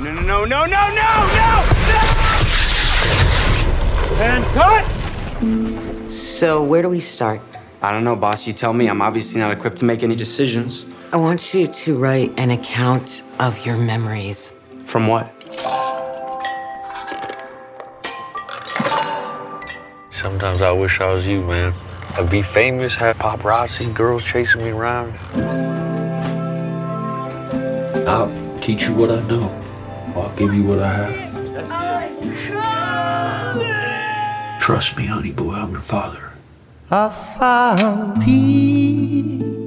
no, no, no, no, no, no, no! And cut! So, where do we start? I don't know, boss. You tell me. I'm obviously not equipped to make any decisions. I want you to write an account of your memories. From what? Sometimes I wish I was you, man. I'd be famous, have paparazzi, girls chasing me around. I'll teach you what I know. I'll give you what I have. Oh, Trust me, honey boy, I'm your father. I found peace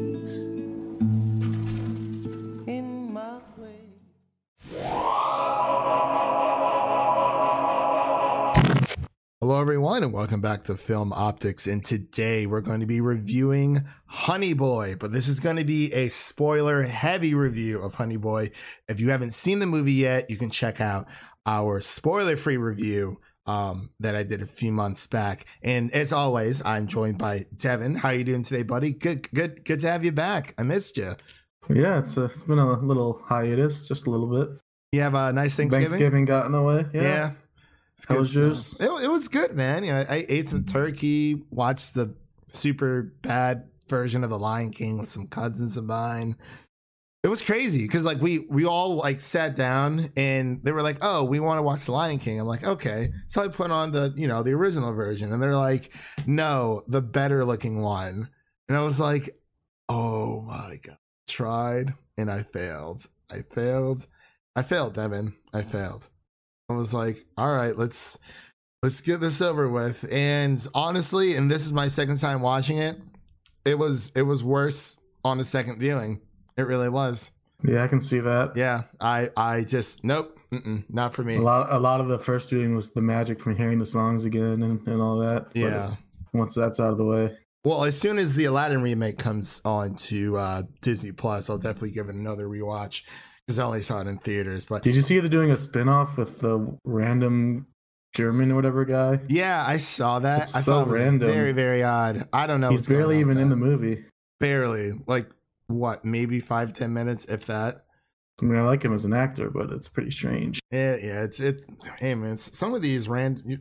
Hello, everyone, and welcome back to Film Optics. And today we're going to be reviewing Honey Boy, but this is going to be a spoiler heavy review of Honey Boy. If you haven't seen the movie yet, you can check out our spoiler free review um, that I did a few months back. And as always, I'm joined by Devin. How are you doing today, buddy? Good, good, good to have you back. I missed you. Yeah, it's a, it's been a little hiatus, just a little bit. You have a nice Thanksgiving. Thanksgiving got in the way. Yeah. yeah. How good was yours? It, it was good, man. You know, I ate some turkey, watched the super bad version of The Lion King with some cousins of mine. It was crazy because like we we all like sat down and they were like, "Oh, we want to watch The Lion King." I'm like, "Okay." So I put on the you know the original version, and they're like, "No, the better looking one." And I was like, "Oh my god!" Tried and I failed. I failed. I failed, Devin. I failed. I was like, all right, let's let's get this over with. And honestly, and this is my second time watching it, it was it was worse on a second viewing. It really was. Yeah, I can see that. Yeah, I I just nope, mm-mm, not for me. A lot, a lot of the first viewing was the magic from hearing the songs again and, and all that. But Yeah. once that's out of the way, Well, as soon as the Aladdin remake comes on to uh, Disney Plus, I'll definitely give it another rewatch because I only saw it in theaters. But did you see they're doing a spin-off with the random German or whatever guy? yeah, I saw that. It's I so thought it was random. very very odd. I don't know. He's barely even in the movie. barely like what maybe five ten minutes if that I mean, I like him as an actor, but it's pretty strange. yeah yeah it's it hey man some of these random you,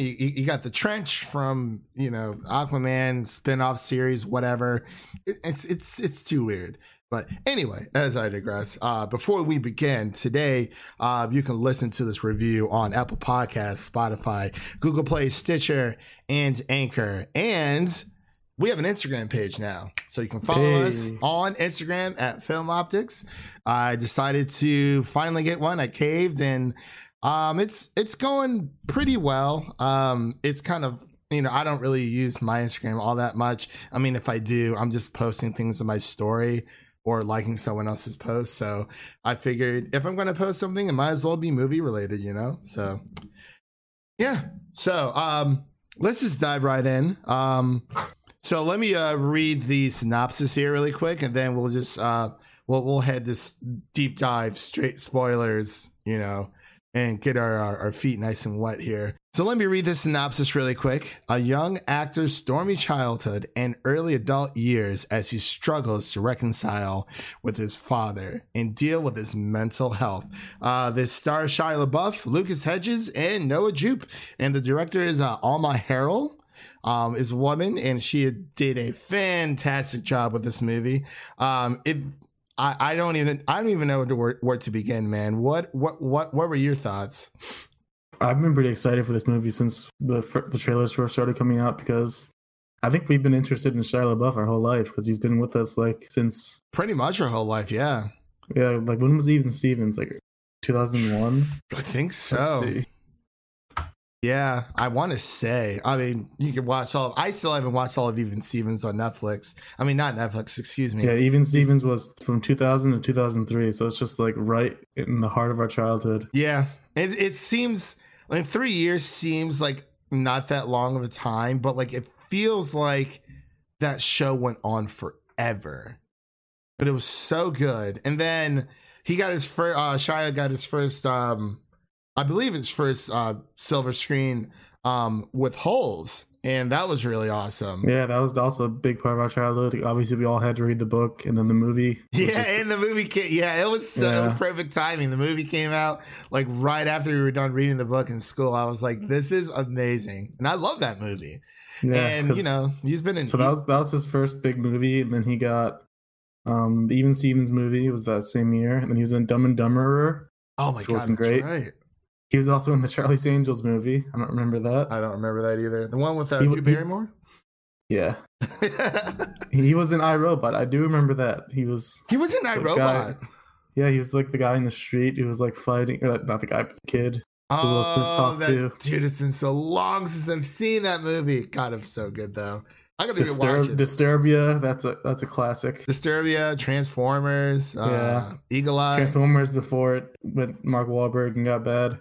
you, you got the trench from you know aquaman spin-off series whatever it, it's it's it's too weird but anyway as i digress uh before we begin today uh you can listen to this review on apple podcasts spotify google play stitcher and anchor and we have an Instagram page now, so you can follow us on Instagram at Film Optics. I decided to finally get one. I caved, and um, it's it's going pretty well. Um, it's kind of you know I don't really use my Instagram all that much. I mean, if I do, I'm just posting things in my story or liking someone else's post. So I figured if I'm going to post something, it might as well be movie related, you know. So yeah. So um, let's just dive right in. Um, so let me uh, read the synopsis here really quick, and then we'll just uh, we'll we'll head this deep dive straight spoilers, you know, and get our, our our feet nice and wet here. So let me read the synopsis really quick. A young actor's stormy childhood and early adult years as he struggles to reconcile with his father and deal with his mental health. Uh, this stars Shia LaBeouf, Lucas Hedges, and Noah Jupe, and the director is uh, Alma Har'el um, is a woman, and she did a fantastic job with this movie. Um, it, I, I don't even, I don't even know where, where to begin, man. What, what, what, what were your thoughts? I've been pretty excited for this movie since the the trailers first started coming out because I think we've been interested in Shia LaBeouf our whole life because he's been with us like since Pretty much our whole life, yeah. yeah like when was Even Stevens like 2001? I think Let's so. Yeah, I want to say. I mean, you can watch all. Of, I still haven't watched all of Even Stevens on Netflix. I mean, not Netflix. Excuse me. Yeah, Even Stevens was from 2000 to 2003, so it's just like right in the heart of our childhood. Yeah, it it seems like three years seems like not that long of a time, but like it feels like that show went on forever. But it was so good, and then he got his first. Uh, Shia got his first. Um, I believe his first uh, silver screen um, with holes, and that was really awesome. Yeah, that was also a big part of our childhood. Obviously, we all had to read the book and then the movie. Yeah, just- and the movie came. Yeah, it was so, it was perfect timing. The movie came out like right after we were done reading the book in school. I was like, "This is amazing," and I love that movie. yeah, and you know, he's been in. so that was that was his first big movie, and then he got um the Even Stevens movie. It was that same year, and then he was in Dumb and Dumberer. oh my god, wasn't that's great. right. He was also in the Charlie's Angels movie. I don't remember that. I don't remember that either. The one with uh, He- Drew Barrymore. yeah, he was in iRobot. I do remember that. He was he was in iRobot. yeah, he was like the guy in the street who was like fighting, or not the guy, but the kid. Oh, that, to. dude, it's been so long since I've seen that movie. God, it's so good though. I gotta even watch Disturb- it. Disturbia. That's a that's a classic. Disturbia, Transformers, uh, Yeah. Eagle Eye. Transformers before it went Mark Wahlberg and got bad.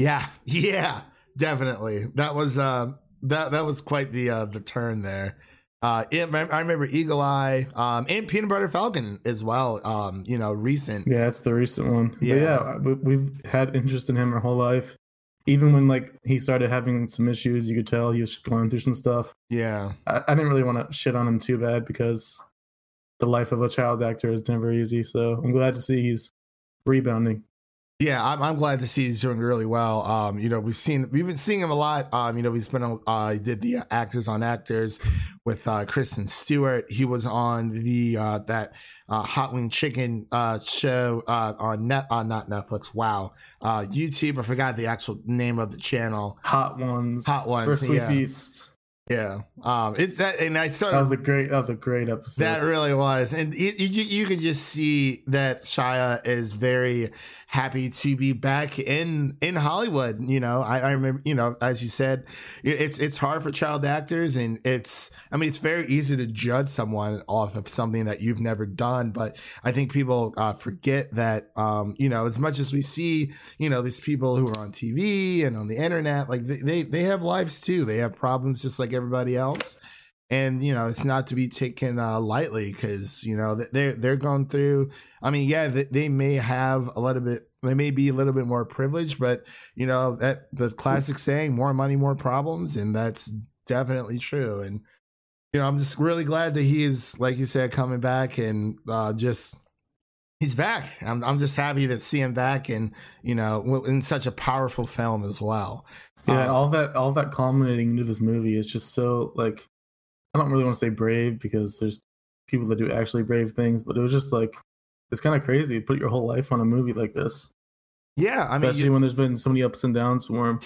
Yeah, yeah, definitely. That was uh, that that was quite the uh, the turn there. Uh, it, I remember Eagle Eye, um, and Peanut Butter Falcon as well. Um, you know, recent. Yeah, it's the recent one. Yeah. Yeah, we, we've had interest in him our whole life. Even when like he started having some issues, you could tell he was going through some stuff. Yeah, I, I didn't really want to shit on him too bad because the life of a child actor is never easy. So I'm glad to see he's rebounding. Yeah. I'm, I'm glad to see he's doing really well. Um, you know, we've seen we've been seeing him a lot. Um, you know, he's been. Uh, he did the actors on actors with uh, Kristen Stewart. He was on the uh, that uh, Hot Wing Chicken uh, show uh, on net on not Netflix. Wow, uh, YouTube. I forgot the actual name of the channel. Hot ones, Hot Ones, First yeah. Feast. Yeah, um, it's that, and I sort That was a great. That was a great episode. that really was, and you, you, you can just see that Shia is very happy to be back in in Hollywood. You know, I, I remember, you know, as you said, it's it's hard for child actors, and it's I mean, it's very easy to judge someone off of something that you've never done. But I think people uh, forget that, um, you know, as much as we see, you know, these people who are on TV and on the internet, like they they, they have lives too. They have problems just like everybody else. And you know it's not to be taken uh, lightly because you know they're they're going through i mean yeah they, may have a little bit they may be a little bit more privileged but you know that the classic saying more money more problems and that's definitely true. And you know i'm just really glad that he is like you said coming back and uh just he's back. I'm, I'm just happy to see him back and you know in such a powerful film as well. Yeah, Uh, all that all that culminating into this movie is just so like I don't really want to say brave because there's people that do actually brave things, but it was just like it's kind of crazy to put your whole life on a movie like this, yeah i mean especially you- when there's been so many ups and downs for him.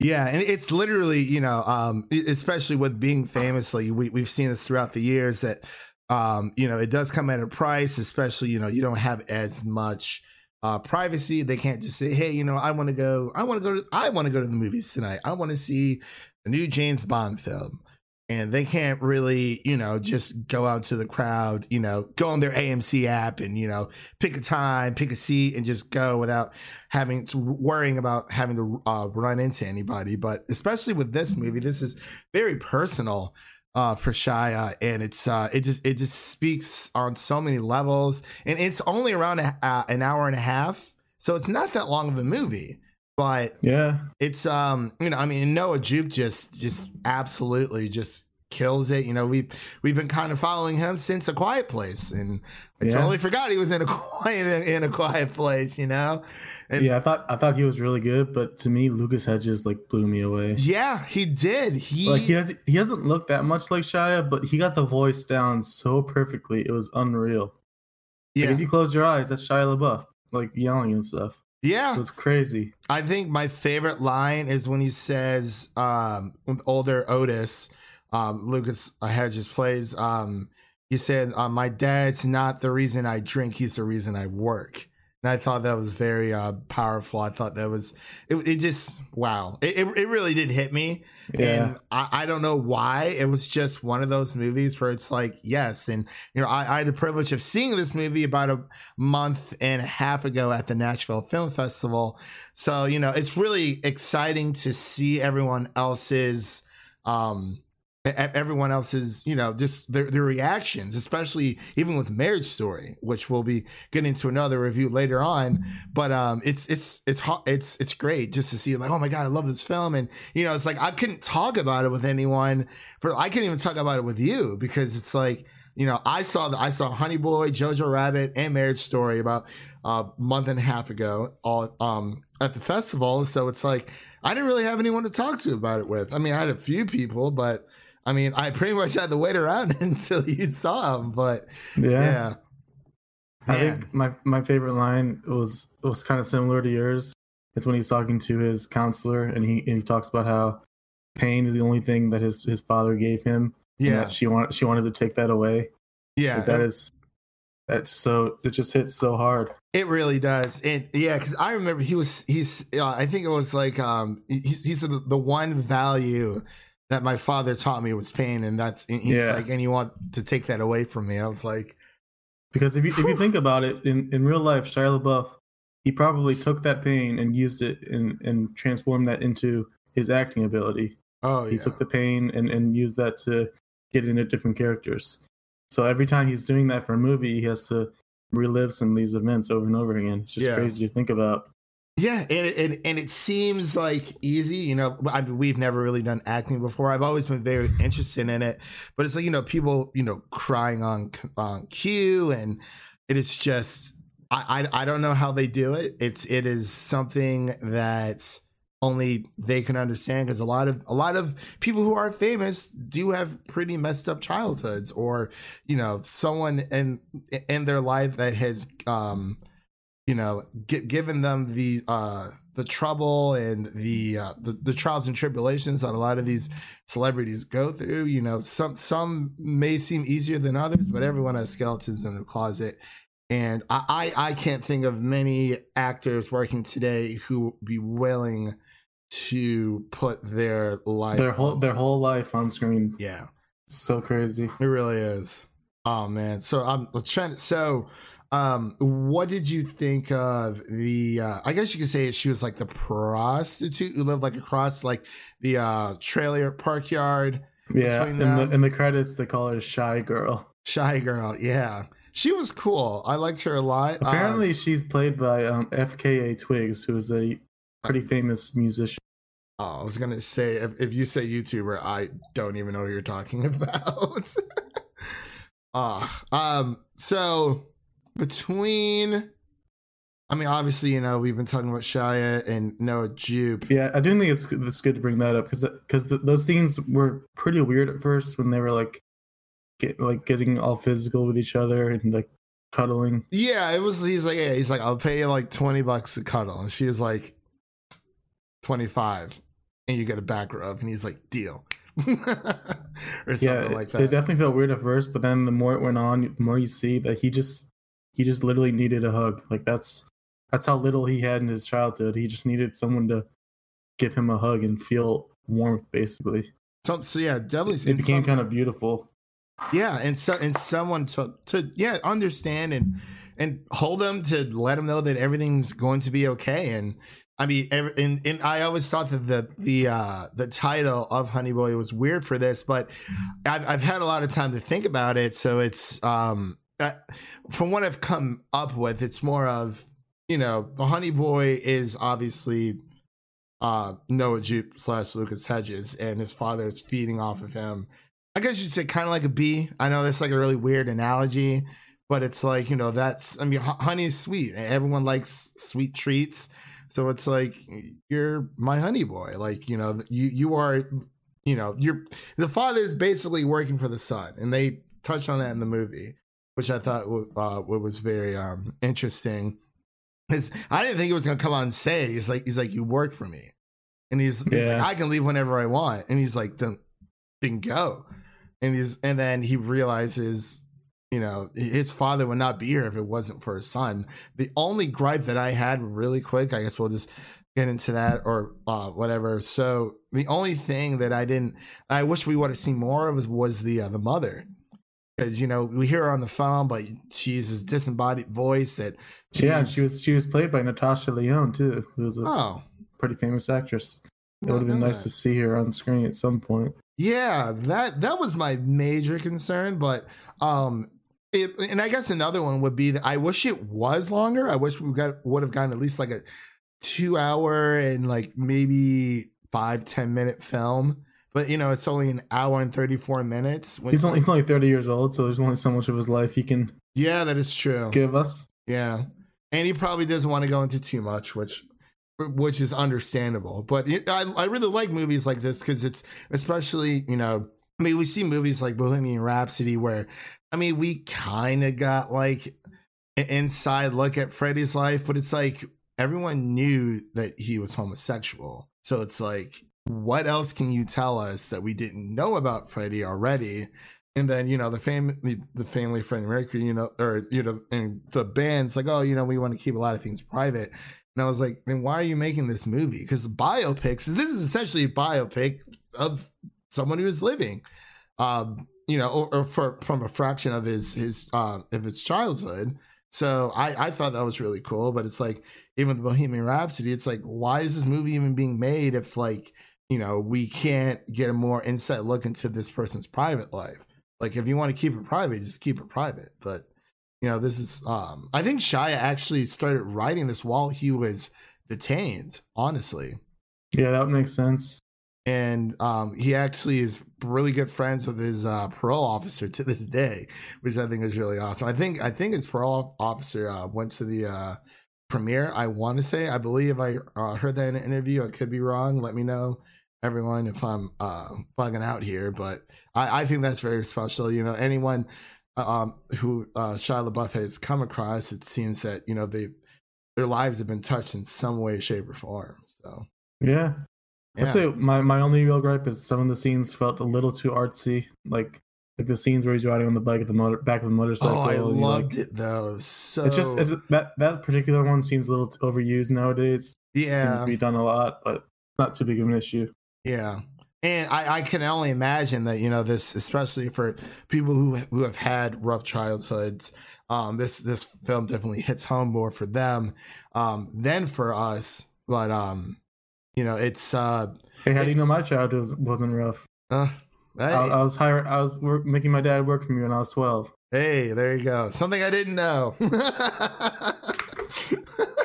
Yeah, and it's literally, you know, um, especially with being famously, we we've seen this throughout the years that, um, you know, it does come at a price. Especially, you know, you don't have as much uh, privacy. They can't just say, "Hey, you know, I want to go. I want to go to. I want to go to the movies tonight. I want to see the new James Bond film." And they can't really, you know, just go out to the crowd, you know, go on their AMC app and, you know, pick a time, pick a seat, and just go without having to worrying about having to uh, run into anybody. But especially with this movie, this is very personal uh, for Shia, and it's uh, it just it just speaks on so many levels, and it's only around a, uh, an hour and a half, so it's not that long of a movie. But Yeah, it's um you know I mean Noah Jupe just just absolutely just kills it. You know we we've been kind of following him since A Quiet Place, and I Yeah. totally forgot he was in a quiet in a quiet place. You know, and yeah. I thought I thought he was really good, but to me, Lucas Hedges like blew me away. yeah, he did. He, Like he has he doesn't look that much like Shia, but he got the voice down so perfectly. It was unreal. Like, yeah if you close your eyes, that's Shia LaBeouf, like yelling and stuff. yeah. It was crazy. I think my favorite line is when he says, um, with older Otis, um, Lucas Hedges plays, um, he said, uh, My dad's not the reason I drink, he's the reason I work. And I thought that was very uh, powerful. I thought that was, it, it just, wow. It, it, it really did hit me. Yeah. And I, I don't know why. It was just one of those movies where it's like, yes. And, you know, I, I had the privilege of seeing this movie about a month and a half ago at the Nashville Film Festival. So, you know, it's really exciting to see everyone else's, um, everyone else's, you know, just their, their reactions, especially even with Marriage Story, which we'll be getting into another review later on. But um, it's it's it's it's it's great just to see like, oh my god, I love this film, and you know, it's like I couldn't talk about it with anyone. For I couldn't even talk about it with you because it's like. You know, I saw the I saw Honey Boy, Jojo Rabbit, and Marriage Story about a month and a half ago, all um at the festival. So it's like I didn't really have anyone to talk to about it with. I mean, I had a few people, but I mean, I pretty much had to wait around until you saw him, But Yeah. yeah, I think my, my favorite line was was kind of similar to yours. It's when he's talking to his counselor and he and he talks about how pain is the only thing that his, his father gave him. yeah, she wanted she wanted to take that away. yeah. Like, that is that's so it just hits so hard. It really does. And yeah, because I remember he was he's uh, I think it was like um he's he said the one value that my father taught me was pain, and that's and he's Yeah. like, and you want to take that away from me? I was like, Because if you if you think about it, in, in real life, Shia LaBeouf, he probably took that pain and used it and and transformed that into his acting ability. oh he yeah, took the pain and, and used that to get into different characters. So every time he's doing that for a movie, he has to relive some of these events over and over again. It's just Yeah. crazy to think about. Yeah, and and, and it seems like easy. You know, I mean, we've never really done acting before. I've always been very interested in it, but it's like you know, people you know crying on on cue, and it is just I I, I don't know how they do it. It's it is something that only they can understand because a lot of a lot of people who are famous do have pretty messed up childhoods or you know someone in in their life that has um you know, gi- given them the uh the trouble and the, uh, the the trials and tribulations that a lot of these celebrities go through. You know, some some may seem easier than others, but everyone has skeletons in their closet. And I, I I can't think of many actors working today who would be willing to put their life Their whole their whole life on screen. yeah It's so crazy. it really is. Oh man. So I'm trying to so um what did you think of the uh I guess you could say she was like the prostitute who lived like across like the uh trailer park yard Yeah. Between In the in the credits they call her Shy Girl. shy girl. Yeah. She was cool. I liked her a lot. Uh, Apparently she's played by um, FKA Twigs, who is a pretty famous musician. oh, I was gonna say if, if you say YouTuber, I don't even know who you're talking about. Ah, um, so between I mean, obviously, you know, we've been talking about Shia and Noah Jupe. Yeah, I do think it's good- it's good to bring that up because because those scenes were pretty weird at first when they were like get like getting all physical with each other and like cuddling. Yeah, it was. He's like, yeah, he's like, I'll pay you like twenty bucks to cuddle, and she was like, twenty five, and you get a back rub, and he's like, deal, or something Yeah, like that. it definitely felt weird at first, but then the more it went on, the more you see that he just he just literally needed a hug. Like that's that's how little he had in his childhood. He just needed someone to give him a hug and feel warmth. Basically, so, so yeah, definitely. it and became some- kind of beautiful. Yeah, and so and someone to to yeah understand and and hold them to let them know that everything's going to be okay. And I mean, every, and and I always thought that the the uh, the title of Honey Boy was weird for this, but I've I've had a lot of time to think about it. So it's um from what I've come up with, it's more of you know the Honey Boy is obviously uh Noah Jupe slash Lucas Hedges, and his father is feeding off of him. I guess you'd say kind of like a bee. I know that's like a really weird analogy, but it's like you know that's I mean honey is sweet. Everyone likes sweet treats, so it's like you're my honey boy. Like you know you you are you know you're the father is basically working for the son, and they touch on that in the movie, which I thought uh, was very um interesting. Because I didn't think he was gonna come out and say he's like he's like you work for me, and he's, he's Yeah. like I can leave whenever I want, and he's like then then go, and he's and then he realizes you know his father would not be here if it wasn't for his son. The only gripe that I had really quick, I guess we'll just get into that or uh, whatever. So the only thing that I didn't, I wish we would have seen more of was was the uh, the mother. Because you know we hear her on the phone, but she uses disembodied voice that yeah, she's- she was she was played by Natasha Lyonne too, who was a Oh, pretty famous actress. It would have been nice no. to see her on screen at some point. Yeah, that that was my major concern, but um it, and I guess another one would be that I wish it was longer. I wish we got would have gotten at least like a two hour and like maybe five, ten minute film. But you know, it's only an hour and thirty four minutes. He's only he's only thirty years old, so there's only so much of his life he can yeah, that is true. give us. Yeah, and he probably doesn't want to go into too much, which which is understandable. But I I really like movies like this because it's especially you know I mean we see movies like Bohemian Rhapsody where I mean we kind of got like an inside look at Freddie's life, but it's like everyone knew that he was homosexual, so it's like what else can you tell us that we didn't know about Freddie already? And then you know the family, the family Freddie Mercury, you know, or you know, and the band's like, oh, you know, we want to keep a lot of things private. And I was like, then why are you making this movie? Because biopics, this is essentially a biopic of someone who is living, um, you know, or, or for from a fraction of his his uh, of his childhood. So I I thought that was really cool. But it's like even the Bohemian Rhapsody, it's like why is this movie even being made if like you know we can't get a more inside look into this person's private life? Like if you want to keep it private, just keep it private. But you know, this is um I think Shia actually started writing this while he was detained, honestly. Yeah, that makes sense. And um he actually is really good friends with his uh parole officer to this day, which I think is really awesome. I think I think his parole officer uh went to the uh premiere, I want to say. I believe I uh, heard that in an interview. I could be wrong. Let me know everyone if I'm uh bugging out here, but I, I think that's very special. You know, anyone um, who uh, Shia LaBeouf has come across, it seems that you know they their lives have been touched in some way, shape, or form. So Yeah. yeah, I'd say my, my only real gripe is some of the scenes felt a little too artsy. Like like the scenes where he's riding on the bike at the motor back of the motorcycle. oh, I loved like, it though. So It's just it's, that that particular one seems a little overused nowadays. Yeah, it seems to be done a lot, but not too big of an issue. Yeah. And I, I can only imagine that, you know, this, especially for people who who have had rough childhoods, um, this this film definitely hits home more for them um, than for us. But um, you know, it's uh, Hey, how do you know my childhood was, wasn't rough? uh hey, I, I was hiring, I was work, making my dad work for me when I was twelve. hey, there you go. Something I didn't know.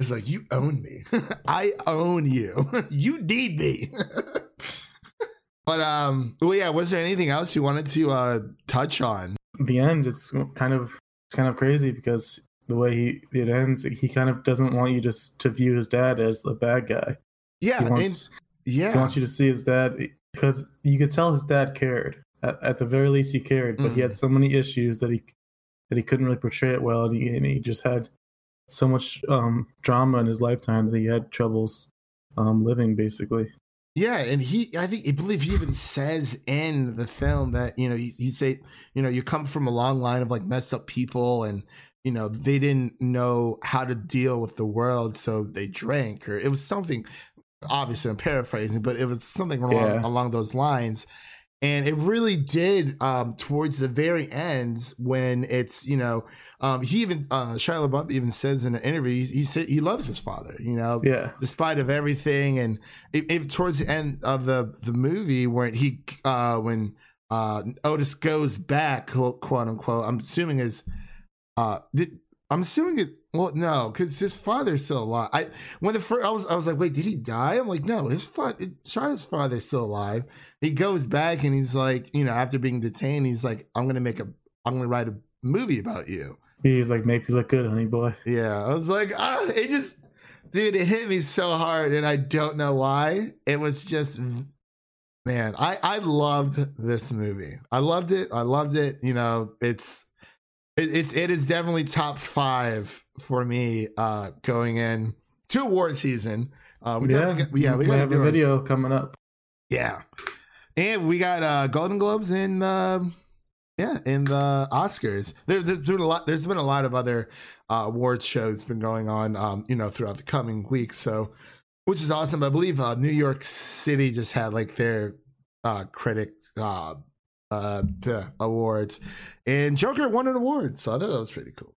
it's like you own me. I own you. you need me. but um, well, yeah. Was there anything else you wanted to uh touch on? The end is kind of it's kind of crazy because the way he it ends, he kind of doesn't want you just to view his dad as a bad guy. Yeah, He and- yeah. he wants you to see his dad because you could tell his dad cared. At, at the very least, he cared, but he had so many issues that he that he couldn't really portray it well, and he, and he just had so much um, drama in his lifetime that he had troubles um, living, basically. Yeah, and he, I think, I believe he even says in the film that you know he he say you know you come from a long line of like messed up people and you know they didn't know how to deal with the world, so they drank or it was something. Obviously, I'm paraphrasing, but it was something along, Yeah. along those lines. And it really did um, towards the very end when it's you know um, he even uh, Shia LaBeouf even says in an interview he, he said he loves his father you know Yeah, despite of everything. And if, if towards the end of the the movie when he uh when uh otis goes back quote, quote unquote i'm assuming is uh did i'm assuming it well no because his father's still alive. I when the first i was i was like wait did he die? I'm like no his father Shia's father's still alive. He goes back and he's like you know after being detained he's like i'm gonna make a i'm gonna write a movie about you he's like, make you look good, honey boy. yeah, I was like, ah, it just, dude, it hit me so hard, and I don't know why. It was just, man, I I loved this movie. I loved it. I loved it. You know, it's it, it's it is definitely top five for me uh going in to award season. Uh, we yeah, got, yeah, we we got have a video coming up. yeah, and we got uh Golden Globes and um yeah, in the Oscars. There, there's been a lot. There's been a lot of other uh, awards shows been going on, um, you know, throughout the coming weeks. So, which is awesome. I believe uh, New York City just had like their uh, critic uh, uh, the awards, and Joker won an award. So I thought that was pretty cool.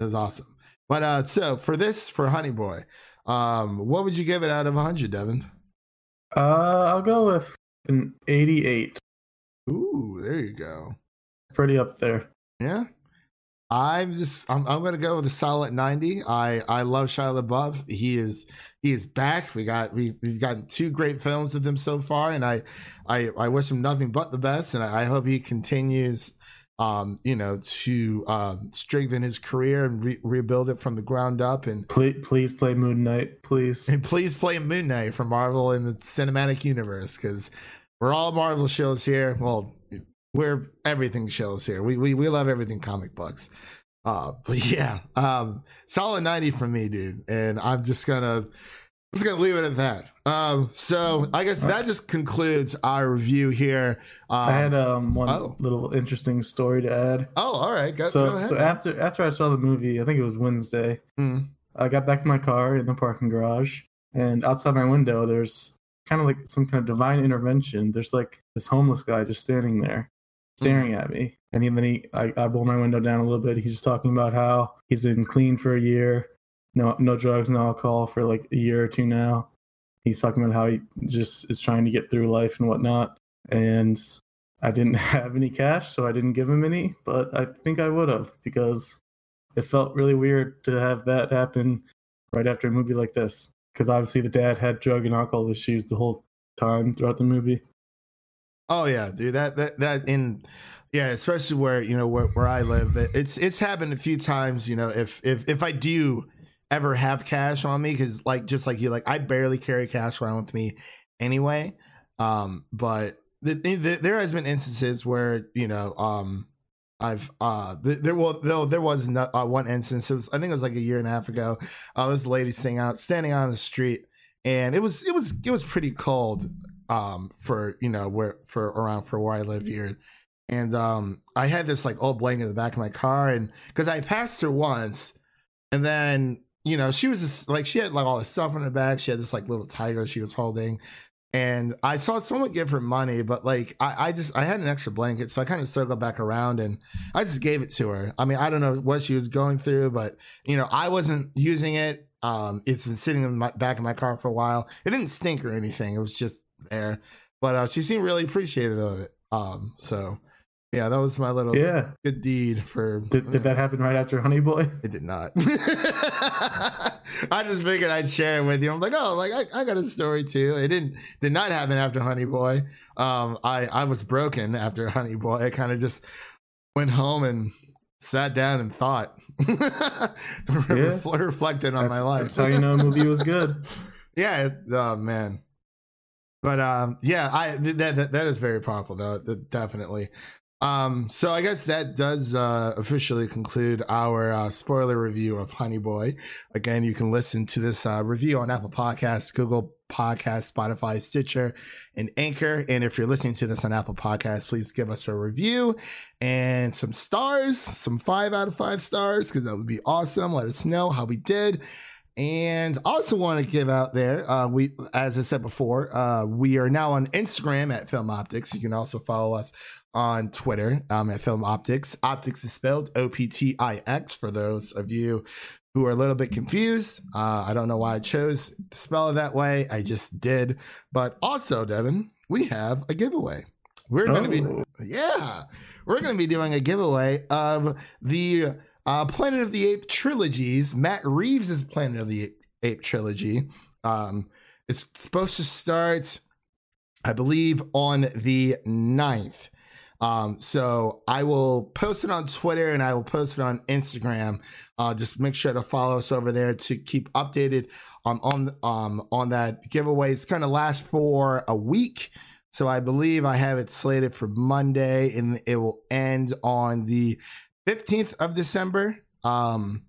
It was awesome. But uh, so for this, for Honey Boy, um, what would you give it out of 100, Devin? Uh, I'll go with an 88. Ooh, there you go. Pretty up there. Yeah. I'm just I'm I'm gonna go with a solid 90. I I love Shia LaBeouf. He is he is back. We got we we've gotten two great films with him so far, and I I I wish him nothing but the best, and I, I hope he continues um you know to um strengthen his career and re- rebuild it from the ground up and Please, please play Moon Knight, please. and please play Moon Knight for Marvel in the cinematic universe because we're all Marvel shows here. Well, we're everything shows here. We we we love everything comic books. Uh, but yeah, um, solid ninety from me, dude. And I'm just gonna just gonna leave it at that. Um, so I guess that just concludes our review here. Um, I had um one oh. little interesting story to add. oh, all right. Go, so go ahead. so after after I saw the movie, I think it was Wednesday. Mm. I got back in my car in the parking garage, and outside my window, there's kind of like some kind of divine intervention. There's like this homeless guy just standing there, staring Mm-hmm. at me. And he, then he, I, I roll my window down a little bit. He's just talking about how he's been clean for a year, no, no drugs, no alcohol for like a year or two now. He's talking about how he just is trying to get through life and whatnot. And I didn't have any cash, so I didn't give him any. But I think I would have because it felt really weird to have that happen right after a movie like this because obviously the dad had drug and alcohol issues the whole time throughout the movie Oh yeah, dude. That that that in yeah, especially where you know where, where I live, it's it's happened a few times. You know, if if if I do ever have cash on me, because like just like you, like I barely carry cash around with me anyway. Um, but the, the, there has been instances where you know, um, I've uh th- there well though there was no, uh, one instance. It was I think it was like a year and a half ago. Uh, this lady standing out standing on the street, and it was it was it was pretty cold um for you know where for around for where I live here. And um I had this like old blanket in the back of my car and because I passed her once and then you know she was just like she had like all this stuff in her back. She had this like little tiger she was holding. And I saw someone give her money, but like I, I just I had an extra blanket, so I kind of circled back around and I just gave it to her. I mean, I don't know what she was going through, but you know, I wasn't using it. Um, it's been sitting in my back of my car for a while. It didn't stink or anything. It was just there, but uh, she seemed really appreciative of it. Um, so yeah, that was my little yeah good deed for. did, did that happen right after honey boy It did not. I just figured I'd share it with you. I'm like, oh, like I, I got a story too. It didn't did not happen after Honey Boy. Um, I I was broken after Honey Boy. I kind of just went home and sat down and thought, reflected on that's, my life. that's how you know a movie was good yeah. it- Oh man. But um, yeah, I that, that that is very powerful though. th- Definitely. Um, so I guess that does uh, officially conclude our uh, spoiler review of Honey Boy. Again, you can listen to this uh, review on Apple Podcasts, Google Podcasts, Spotify, Stitcher, and Anchor. And if you're listening to this on Apple Podcasts, please give us a review and some stars, some five out of five stars, because that would be awesome. Let us know how we did. And also want to give out there, uh, we, as I said before, uh, we are now on Instagram at Film Optics. You can also follow us on Twitter um, at Film Optics. Optics is spelled O P T I X for those of you who are a little bit confused. Uh, I don't know why I chose to spell it that way. I just did. But also, Devin, we have a giveaway. We're going to Oh. be, yeah, we're going to be doing a giveaway of the uh, Planet of the Apes trilogies. Matt Reeves' is Planet of the Ape trilogy. Um, it's supposed to start, I believe, on the 9th. Um, so I will post it on Twitter and I will post it on Instagram. Uh, just make sure to follow us over there to keep updated um, on um, on that giveaway. It's going to last for a week. So I believe I have it slated for Monday and it will end on the 15th of December. Um,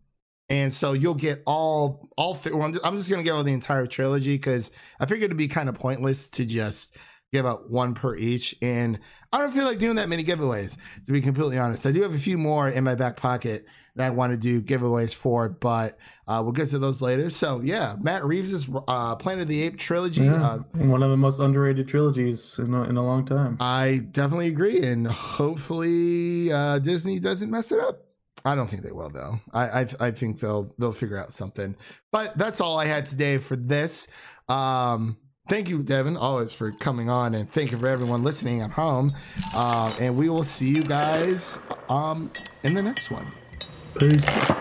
and so you'll get all all. Th- well, I'm just- I'm just gonna give out the entire trilogy because I figured it'd be kind of pointless to just give out one per each. And I don't feel like doing that many giveaways, to be completely honest. I do have a few more in my back pocket that I want to do giveaways for, but uh, we'll get to those later. So yeah, Matt Reeves' uh, Planet of the Ape trilogy. yeah. Uh, one of the most underrated trilogies in a, in a long time I definitely agree, and hopefully uh, Disney doesn't mess it up. I don't think they will, though. I, I I think they'll they'll figure out something. But that's all I had today for this. Um, thank you, Devin, always for coming on, and thank you for everyone listening at home. Um, and we will see you guys um, in the next one. Peace.